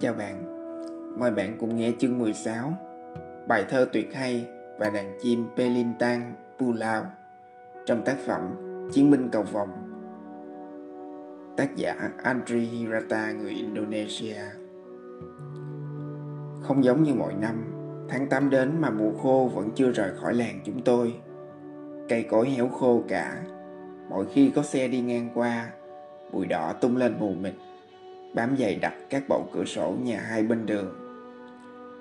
Chào bạn, mời bạn cùng nghe chương 16 Bài thơ tuyệt hay và đàn chim Pelintang Pulau trong tác phẩm Chiến binh cầu vòng Tác giả Andri Hirata người Indonesia. Không giống như mọi năm, tháng 8 đến mà mùa khô vẫn chưa rời khỏi làng chúng tôi. Cây cối héo khô cả. Mỗi khi có xe đi ngang qua, bụi đỏ tung lên mù mịt bám dày đặc các bộ cửa sổ nhà hai bên đường.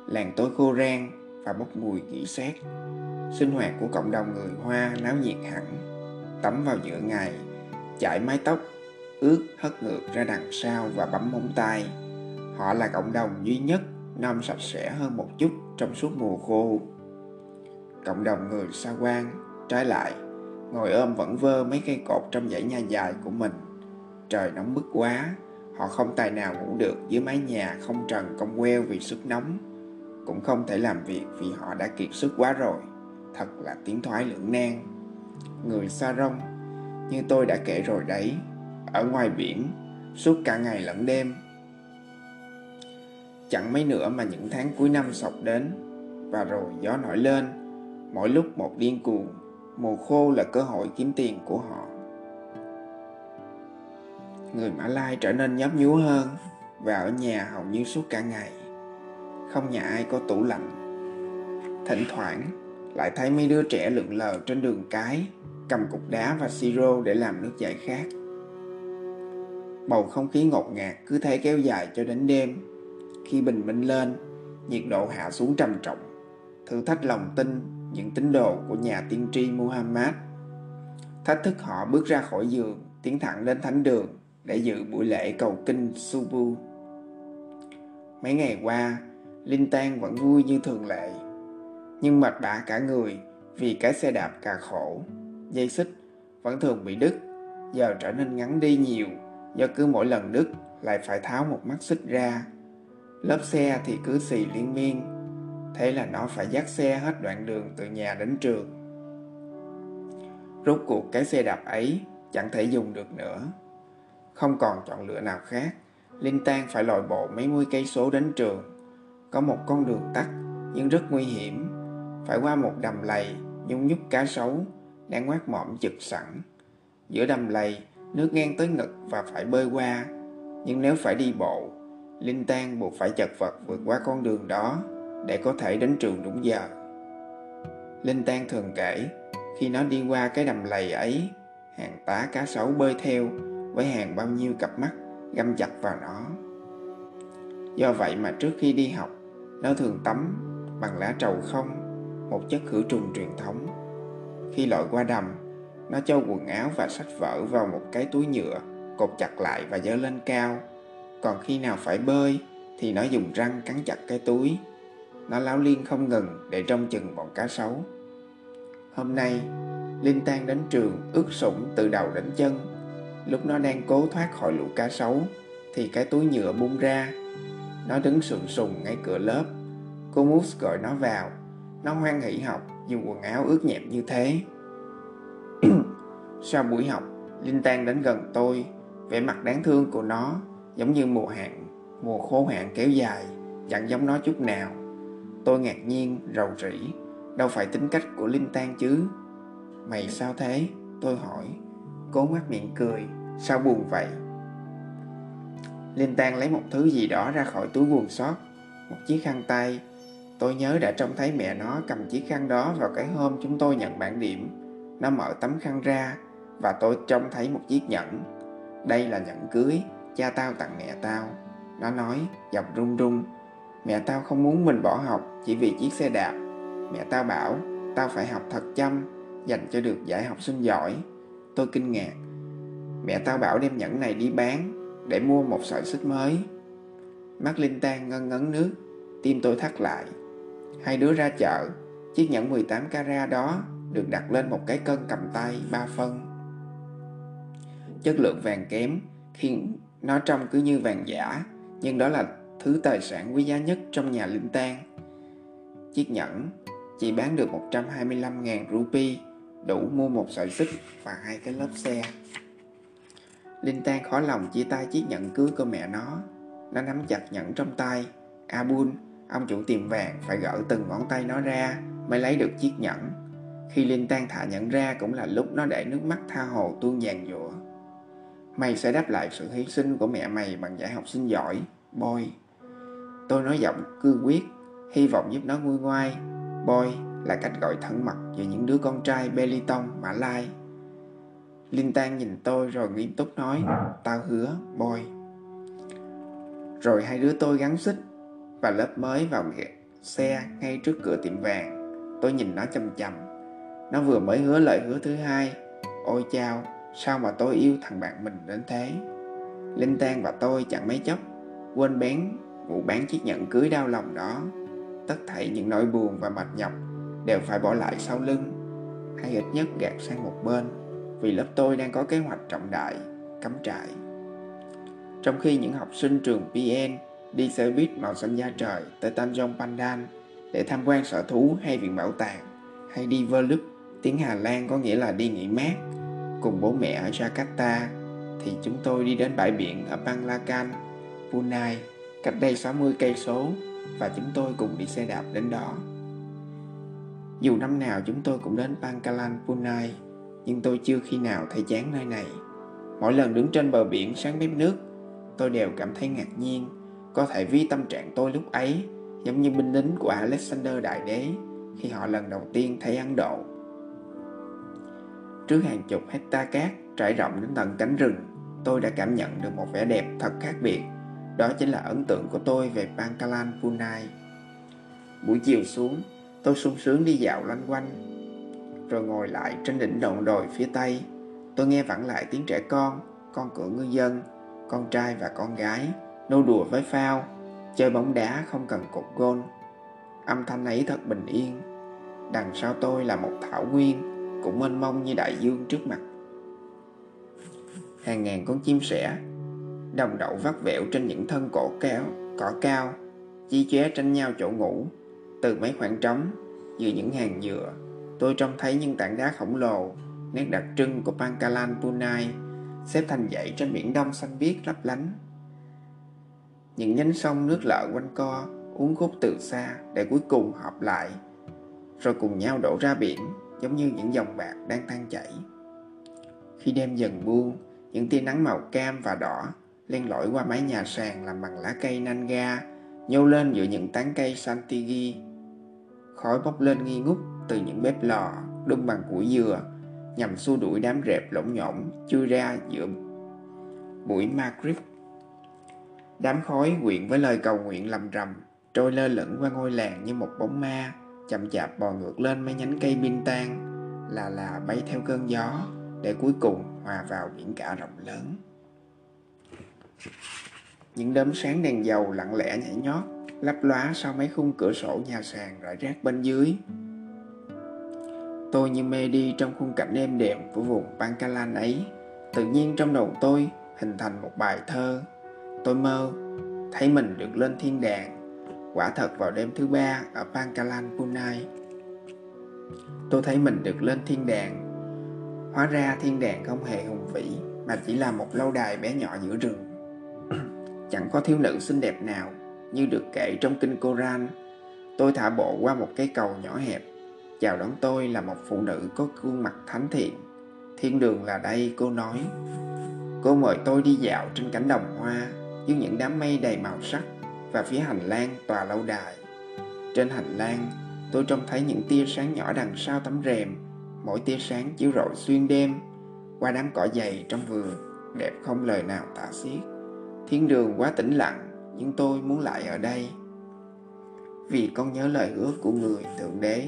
Làng tối khô rang và bốc mùi nghỉ xét. Sinh hoạt của cộng đồng người Hoa náo nhiệt hẳn. Tắm vào giữa ngày, chải mái tóc, ướt hất ngược ra đằng sau và bấm móng tay. Họ là cộng đồng duy nhất năm sạch sẽ hơn một chút trong suốt mùa khô. Cộng đồng người Sa quan trái lại ngồi ôm vẫn vơ mấy cây cột trong dãy nhà dài của mình. Trời nóng bức quá, Họ không tài nào ngủ được dưới mái nhà không trần cong queo vì sức nóng. Cũng không thể làm việc vì họ đã kiệt sức quá rồi. Thật là tiến thoái lưỡng nan. Người xa rông, Như tôi đã kể rồi đấy, Ở ngoài biển, Suốt cả ngày lẫn đêm. Chẳng mấy nữa mà những tháng cuối năm sọc đến, Và rồi gió nổi lên. Mỗi lúc một điên cuồng, Mùa khô là cơ hội kiếm tiền của họ người Mã Lai trở nên nhấp nhúa hơn và ở nhà hầu như suốt cả ngày. Không nhà ai có tủ lạnh. Thỉnh thoảng lại thấy mấy đứa trẻ lượn lờ trên đường cái cầm cục đá và siro để làm nước giải khát. Bầu không khí ngột ngạt cứ thế kéo dài cho đến đêm. Khi bình minh lên, nhiệt độ hạ xuống trầm trọng, thử thách lòng tin những tín đồ của nhà tiên tri Muhammad. Thách thức họ bước ra khỏi giường, tiến thẳng đến thánh đường để dự buổi lễ cầu kinh Subu. Mấy ngày qua, Linh Tan vẫn vui như thường lệ, nhưng mệt bã cả người vì cái xe đạp cà khổ, dây xích vẫn thường bị đứt, giờ trở nên ngắn đi nhiều do cứ mỗi lần đứt lại phải tháo một mắt xích ra. Lớp xe thì cứ xì liên miên, thế là nó phải dắt xe hết đoạn đường từ nhà đến trường. Rốt cuộc cái xe đạp ấy chẳng thể dùng được nữa. Không còn chọn lựa nào khác, Linh Tan phải lội bộ mấy mươi cây số đến trường. Có một con đường tắt nhưng rất nguy hiểm, phải qua một đầm lầy nhung nhúc cá sấu đang ngoác mõm chực sẵn. Giữa đầm lầy, nước ngang tới ngực và phải bơi qua, nhưng nếu phải đi bộ, Linh Tan buộc phải chật vật vượt qua con đường đó để có thể đến trường đúng giờ. Linh Tan thường kể, khi nó đi qua cái đầm lầy ấy, hàng tá cá sấu bơi theo với hàng bao nhiêu cặp mắt găm chặt vào nó. Do vậy mà trước khi đi học, nó thường tắm bằng lá trầu không, một chất khử trùng truyền thống. Khi lội qua đầm, nó cho quần áo và sách vở vào một cái túi nhựa, cột chặt lại và dơ lên cao. Còn khi nào phải bơi, thì nó dùng răng cắn chặt cái túi. Nó láo liên không ngừng để trông chừng bọn cá sấu. Hôm nay, Linh Tan đến trường ướt sũng từ đầu đến chân Lúc nó đang cố thoát khỏi lũ cá sấu Thì cái túi nhựa bung ra. Nó đứng sừng sùng ngay cửa lớp. Cô Moose gọi nó vào. Nó hoan hỉ học Dù quần áo ướt nhẹp như thế. Sau buổi học Linh Tan đến gần tôi. Vẻ mặt đáng thương của nó Giống như mùa hạn Mùa khô hạn kéo dài Chẳng giống nó chút nào. Tôi ngạc nhiên, rầu rĩ. Đâu phải tính cách của Linh Tan chứ? Mày sao thế? Tôi hỏi. Cố mắt miệng cười. Sao buồn vậy? Linh Tan lấy một thứ gì đó ra khỏi túi quần sót Một chiếc khăn tay. Tôi nhớ đã trông thấy mẹ nó cầm chiếc khăn đó vào cái hôm chúng tôi nhận bản điểm. Nó mở tấm khăn ra Và tôi trông thấy một chiếc nhẫn. Đây là nhẫn cưới, Cha tao tặng mẹ tao. Nó nói, giọng run run, Mẹ tao không muốn mình bỏ học Chỉ vì chiếc xe đạp. Mẹ tao bảo, Tao phải học thật chăm, Dành cho được giải học sinh giỏi. Tôi kinh ngạc Mẹ tao bảo đem nhẫn này đi bán Để mua một sợi xích mới. Mắt Linh Tan ngân ngấn nước, Tim tôi thắt lại. Hai đứa ra chợ, Chiếc nhẫn 18 carat đó Được đặt lên một cái cân cầm tay ba phân. Chất lượng vàng kém, Khiến nó trông cứ như vàng giả, Nhưng đó là thứ tài sản quý giá nhất trong nhà Linh Tan Chiếc nhẫn chỉ bán được 125.000 rupee, đủ mua một sợi xích và hai cái lớp xe. Linh Tan khó lòng chia tay chiếc nhẫn cưới của mẹ nó. Nó nắm chặt nhẫn trong tay. Abun, ông chủ tiệm vàng phải gỡ từng ngón tay nó ra mới lấy được chiếc nhẫn. Khi Linh Tan thả nhẫn ra cũng là lúc nó để nước mắt tha hồ tuôn dàn dụa. Mày sẽ đáp lại sự hy sinh của mẹ mày bằng giải học sinh giỏi, Boy. Tôi nói giọng cương quyết, hy vọng giúp nó nguôi ngoai. Boy là cách gọi thân mật giữa những đứa con trai Beliton, Mã Lai. Linh Tan nhìn tôi rồi nghiêm túc nói, tao hứa, Boy. Rồi hai đứa tôi gắn xích và lớp mới vào xe ngay trước cửa tiệm vàng. Tôi nhìn nó chầm chầm. Nó vừa mới hứa lời hứa thứ hai. Ôi chao, sao mà tôi yêu thằng bạn mình đến thế? Linh Tan và tôi chẳng mấy chốc quên bén vụ bán chiếc nhẫn cưới đau lòng đó. Tất thảy những nỗi buồn và mệt nhọc đều phải bỏ lại sau lưng hay ít nhất gạt sang một bên vì lớp tôi đang có kế hoạch trọng đại, cắm trại. Trong khi những học sinh trường PN đi xe buýt màu xanh da trời tới Tanjong Pandan để tham quan sở thú hay viện bảo tàng hay đi vơ lức tiếng Hà Lan có nghĩa là đi nghỉ mát cùng bố mẹ ở Jakarta thì chúng tôi đi đến bãi biển ở Banglakan, Punai cách đây 60 cây số và chúng tôi cùng đi xe đạp đến đó. Dù năm nào chúng tôi cũng đến Bangkalan, Punai nhưng tôi chưa khi nào thấy chán nơi này. Mỗi lần đứng trên bờ biển sáng bếp nước tôi đều cảm thấy ngạc nhiên có thể ví tâm trạng tôi lúc ấy giống như binh lính của Alexander Đại Đế khi họ lần đầu tiên thấy Ấn Độ. Trước hàng chục hecta cát trải rộng đến tận cánh rừng, tôi đã cảm nhận được một vẻ đẹp thật khác biệt. Đó chính là ấn tượng của tôi về Bangkalan Punai. Buổi chiều xuống, tôi sung sướng đi dạo loanh quanh, rồi ngồi lại trên đỉnh động đồi phía tây. Tôi nghe vẳng lại tiếng trẻ con, con cửa ngư dân, con trai và con gái nô đùa với phao, chơi bóng đá không cần cột gôn. Âm thanh ấy thật bình yên. Đằng sau tôi là một thảo nguyên, cũng mênh mông như đại dương trước mặt. Hàng ngàn con chim sẻ, đồng đậu vắt vẹo trên những thân cổ cao, cỏ cao, chi chóe tranh nhau chỗ ngủ. Từ mấy khoảng trống, giữa những hàng dừa, tôi trông thấy những tảng đá khổng lồ, nét đặc trưng của Pankalan Punai, xếp thành dãy trên biển đông xanh biếc lấp lánh. Những nhánh sông nước lợ quanh co uốn khúc từ xa để cuối cùng hợp lại rồi cùng nhau đổ ra biển giống như những dòng bạc đang tan chảy. Khi đêm dần buông những tia nắng màu cam và đỏ len lỏi qua mái nhà sàn làm bằng lá cây nanga nhô lên giữa những tán cây santigi. Khói bốc lên nghi ngút từ những bếp lò đun bằng củi dừa nhằm xua đuổi đám rệp lỗng nhổn chui ra giữa bụi ma crypt. Đám khói quyện với lời cầu nguyện lầm rầm, trôi lơ lửng qua ngôi làng như một bóng ma, chậm chạp bò ngược lên mấy nhánh cây pin tan, là là bay theo cơn gió, để cuối cùng hòa vào biển cả rộng lớn. Những đốm sáng đèn dầu lặng lẽ nhảy nhót, lấp lóa sau mấy khung cửa sổ nhà sàn rải rác bên dưới. Tôi như mê đi trong khung cảnh êm đềm của vùng Pankalan ấy. Tự nhiên trong đầu tôi hình thành một bài thơ. Tôi mơ, thấy mình được lên thiên đàng. Quả thật vào đêm thứ ba ở Pankalan Punai, Tôi thấy mình được lên thiên đàng. Hóa ra thiên đàng không hề hùng vĩ, Mà chỉ là một lâu đài bé nhỏ giữa rừng. Chẳng có thiếu nữ xinh đẹp nào Như được kể trong kinh Koran. Tôi thả bộ qua một cái cầu nhỏ hẹp. Chào đón tôi là một phụ nữ có khuôn mặt thánh thiện Thiên đường là đây cô nói Cô mời tôi đi dạo trên cánh đồng hoa dưới những đám mây đầy màu sắc và phía hành lang tòa lâu đài. Trên hành lang, tôi trông thấy những tia sáng nhỏ đằng sau tấm rèm, mỗi tia sáng chiếu rọi xuyên đêm qua đám cỏ dày trong vườn, đẹp không lời nào tả xiết. Thiên đường quá tĩnh lặng, nhưng tôi muốn lại ở đây. Vì con nhớ lời hứa của người Thượng Đế,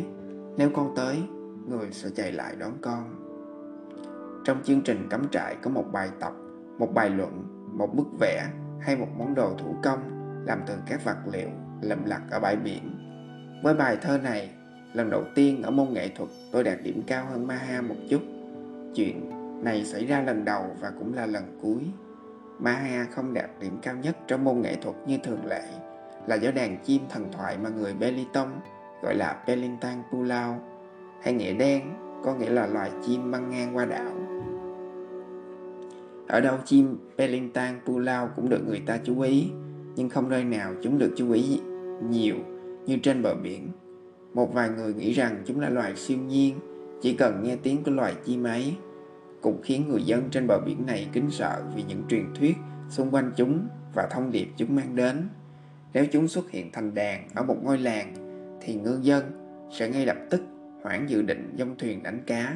nếu con tới, người sẽ chạy lại đón con. Trong chương trình cắm trại có một bài tập, một bài luận, một bức vẽ hay một món đồ thủ công làm từ các vật liệu lầm lặt ở bãi biển. Với bài thơ này, lần đầu tiên ở môn nghệ thuật tôi đạt điểm cao hơn Maha một chút. Chuyện này xảy ra lần đầu và cũng là lần cuối. Maha không đạt điểm cao nhất trong môn nghệ thuật như thường lệ là do đàn chim thần thoại mà người Beliton gọi là Pelintang Pulau hay nghĩa đen có nghĩa là loài chim băng ngang qua đảo ở đâu chim Pelintang Pulau cũng được người ta chú ý. nhưng không nơi nào chúng được chú ý nhiều như trên bờ biển. Một vài người nghĩ rằng chúng là loài siêu nhiên, chỉ cần nghe tiếng của loài chim ấy cũng khiến người dân trên bờ biển này kính sợ vì những truyền thuyết xung quanh chúng và thông điệp chúng mang đến. Nếu chúng xuất hiện thành đàn ở một ngôi làng thì ngư dân sẽ ngay lập tức hoãn dự định dông thuyền đánh cá.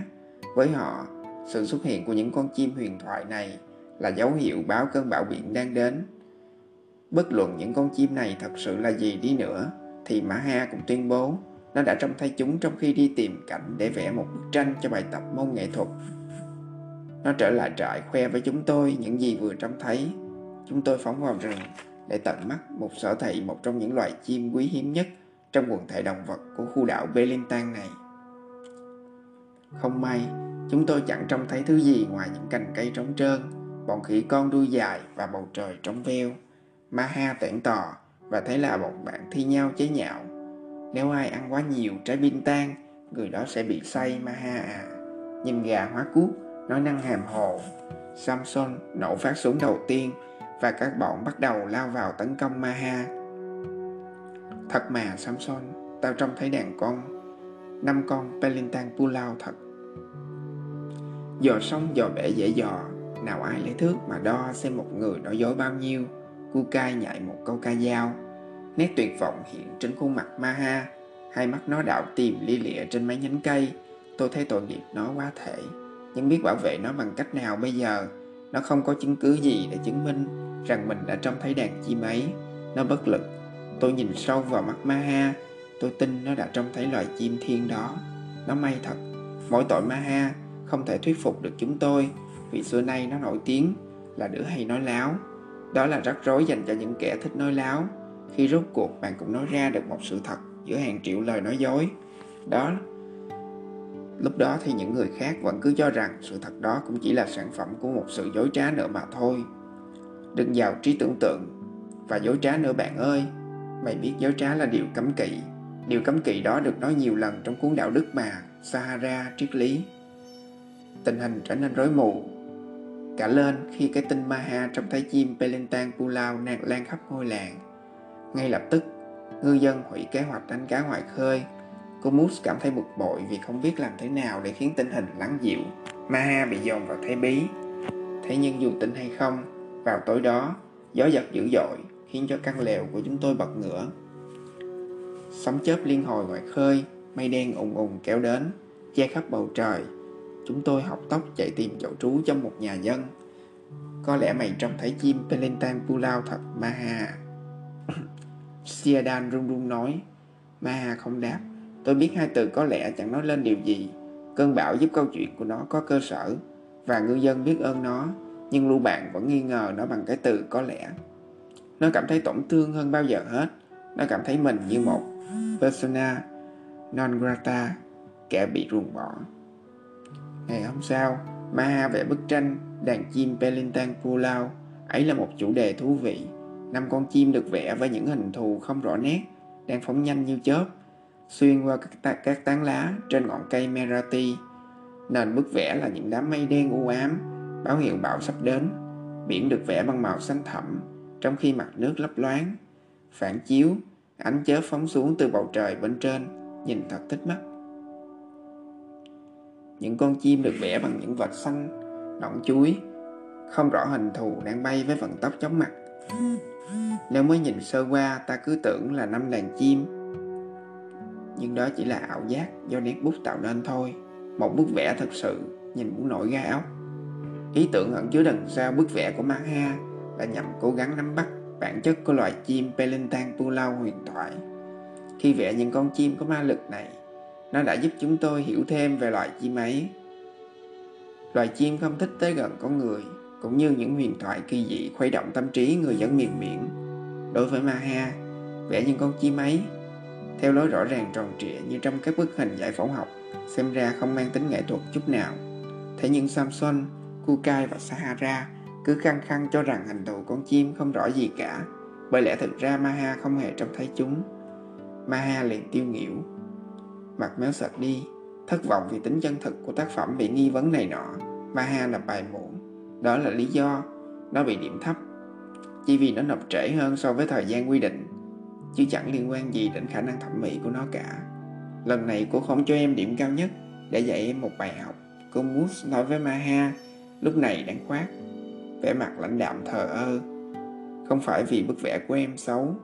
Với họ, sự xuất hiện của những con chim huyền thoại này là dấu hiệu báo cơn bão biển đang đến. Bất luận những con chim này thật sự là gì đi nữa, thì Mã Ha cũng tuyên bố nó đã trông thấy chúng trong khi đi tìm cảnh để vẽ một bức tranh cho bài tập môn nghệ thuật. Nó trở lại trại khoe với chúng tôi những gì vừa trông thấy. Chúng tôi phóng vào rừng để tận mắt một sở thị một trong những loài chim quý hiếm nhất trong quần thể động vật của khu đảo Belintan này. Không may, chúng tôi chẳng trông thấy thứ gì ngoài những cành cây trống trơn, bọn khỉ con đuôi dài và bầu trời trống veo. Maha tẻn tò và thấy là bọn bạn thi nhau chế nhạo. Nếu ai ăn quá nhiều trái bin tan, người đó sẽ bị say Maha à. Nhìn gà hóa cuốc, nói năng hàm hồ. Samson nổ phát súng đầu tiên và các bọn bắt đầu lao vào tấn công Maha. Thật mà Samson, tao trông thấy đàn con, năm con pelintang Pulau thật. Dò sông dò bể dễ dò, nào ai lấy thước mà đo xem một người nói dối bao nhiêu. Kukai nhại một câu ca dao. Nét tuyệt vọng hiện trên khuôn mặt Maha, hai mắt nó đạo tìm lia lịa trên mấy nhánh cây. Tôi thấy tội nghiệp nó quá thể, nhưng biết bảo vệ nó bằng cách nào bây giờ. Nó không có chứng cứ gì để chứng minh rằng mình đã trông thấy đàn chim ấy. Nó bất lực. Tôi nhìn sâu vào mắt Maha, tôi tin nó đã trông thấy loài chim thiên đó. Nó may thật. Mỗi tội Maha không thể thuyết phục được chúng tôi vì xưa nay nó nổi tiếng là đứa hay nói láo. Đó là rắc rối dành cho những kẻ thích nói láo. Khi rốt cuộc bạn cũng nói ra được một sự thật giữa hàng triệu lời nói dối. Đó Lúc đó thì những người khác vẫn cứ cho rằng sự thật đó cũng chỉ là sản phẩm của một sự dối trá nữa mà thôi. Đừng giàu trí tưởng tượng và dối trá nữa bạn ơi. Mày biết dối trá là điều cấm kỵ. Điều cấm kỵ đó được nói nhiều lần trong cuốn đạo đức mà, Sahara triết lý. Tình hình trở nên rối mù. Cả lên khi cái tin Maha trong thái chim pelentang Pulau nạt lan khắp ngôi làng. Ngay lập tức, ngư dân hủy kế hoạch đánh cá ngoài khơi. Cô Moose cảm thấy bực bội vì không biết làm thế nào để khiến tình hình lắng dịu. Maha bị dồn vào thế bí. Thế nhưng dù tin hay không, vào tối đó, gió giật dữ dội khiến cho căn lều của chúng tôi bật ngửa. Sóng chớp liên hồi ngoài khơi, mây đen ùng ùng kéo đến, che khắp bầu trời. Chúng tôi học tóc chạy tìm chỗ trú trong một nhà dân. Có lẽ mày trông thấy chim Pelentan Pulau thật, Ma Ha. Siadan run run nói. Maha không đáp. Tôi biết hai từ có lẽ chẳng nói lên điều gì. Cơn bão giúp câu chuyện của nó có cơ sở và ngư dân biết ơn nó, nhưng lưu bạn vẫn nghi ngờ nó bằng cái từ có lẽ. Nó cảm thấy tổn thương hơn bao giờ hết. Nó cảm thấy mình như một persona non grata, kẻ bị ruồng bỏ. Ngày hôm sau, Maha vẽ bức tranh đàn chim Pelintan Pulau. Ấy là một chủ đề thú vị. Năm con chim được vẽ với những hình thù không rõ nét, đang phóng nhanh như chớp, xuyên qua các, ta- các tán lá trên ngọn cây Merati. Nền bức vẽ là những đám mây đen u ám, báo hiệu bão sắp đến. Biển được vẽ bằng màu xanh thẳm, trong khi mặt nước lấp loáng. Phản chiếu, ánh chớp phóng xuống từ bầu trời bên trên, nhìn thật thích mắt. Những con chim được vẽ bằng những vệt xanh, nõn chuối, không rõ hình thù đang bay với vận tốc chóng mặt. Nếu mới nhìn sơ qua ta cứ tưởng là năm đàn chim Nhưng đó chỉ là ảo giác do nét bút tạo nên thôi Một bức vẽ thật sự nhìn muốn nổi ga óc Ý tưởng ẩn chứa đằng sau bức vẽ của Maha là nhằm cố gắng nắm bắt bản chất của loài chim Pelintang Pulau huyền thoại. Khi vẽ những con chim có ma lực này, nó đã giúp chúng tôi hiểu thêm về loài chim ấy. Loài chim không thích tới gần con người, cũng như những huyền thoại kỳ dị khuấy động tâm trí người dân miền biển. Đối với Maha, vẽ những con chim ấy theo lối rõ ràng tròn trịa như trong các bức hình giải phẫu học, xem ra không mang tính nghệ thuật chút nào. Thế nhưng Samson, Kukai và Sahara cứ khăng khăng cho rằng hình thù con chim không rõ gì cả, bởi lẽ thực ra Maha không hề trông thấy chúng. Maha liền tiêu nghỉu, mặt méo sạch đi, thất vọng vì tính chân thực của tác phẩm bị nghi vấn này nọ. Maha nộp bài muộn, đó là lý do nó bị điểm thấp. chỉ vì nó nộp trễ hơn so với thời gian quy định, chứ chẳng liên quan gì đến khả năng thẩm mỹ của nó cả. Lần này cô không cho em điểm cao nhất để dạy em một bài học. Cô Moose nói với Maha, lúc này đang khoát, vẻ mặt lãnh đạm thờ ơ. Không phải vì bức vẽ của em xấu,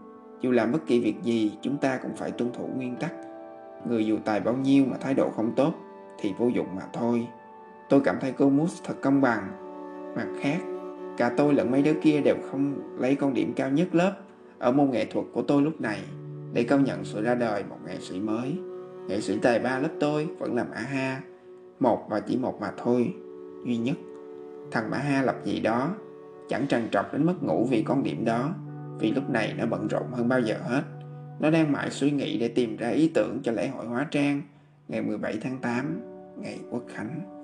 dù làm bất kỳ việc gì chúng ta cũng phải tuân thủ nguyên tắc. Người dù tài bao nhiêu mà thái độ không tốt thì vô dụng mà thôi. Tôi cảm thấy cô Moose thật công bằng. Mặt khác, cả tôi lẫn mấy đứa kia đều không lấy con điểm cao nhất lớp ở môn nghệ thuật của tôi lúc này để công nhận sự ra đời một nghệ sĩ mới. Nghệ sĩ tài ba lớp tôi vẫn làm A-ha, một và chỉ một mà thôi, duy nhất. Thằng Mã Ha lập gì đó, chẳng trằn trọc đến mất ngủ vì con điểm đó, vì lúc này nó bận rộn hơn bao giờ hết. Nó đang mãi suy nghĩ để tìm ra ý tưởng cho lễ hội hóa trang ngày 17 tháng 8, ngày Quốc Khánh.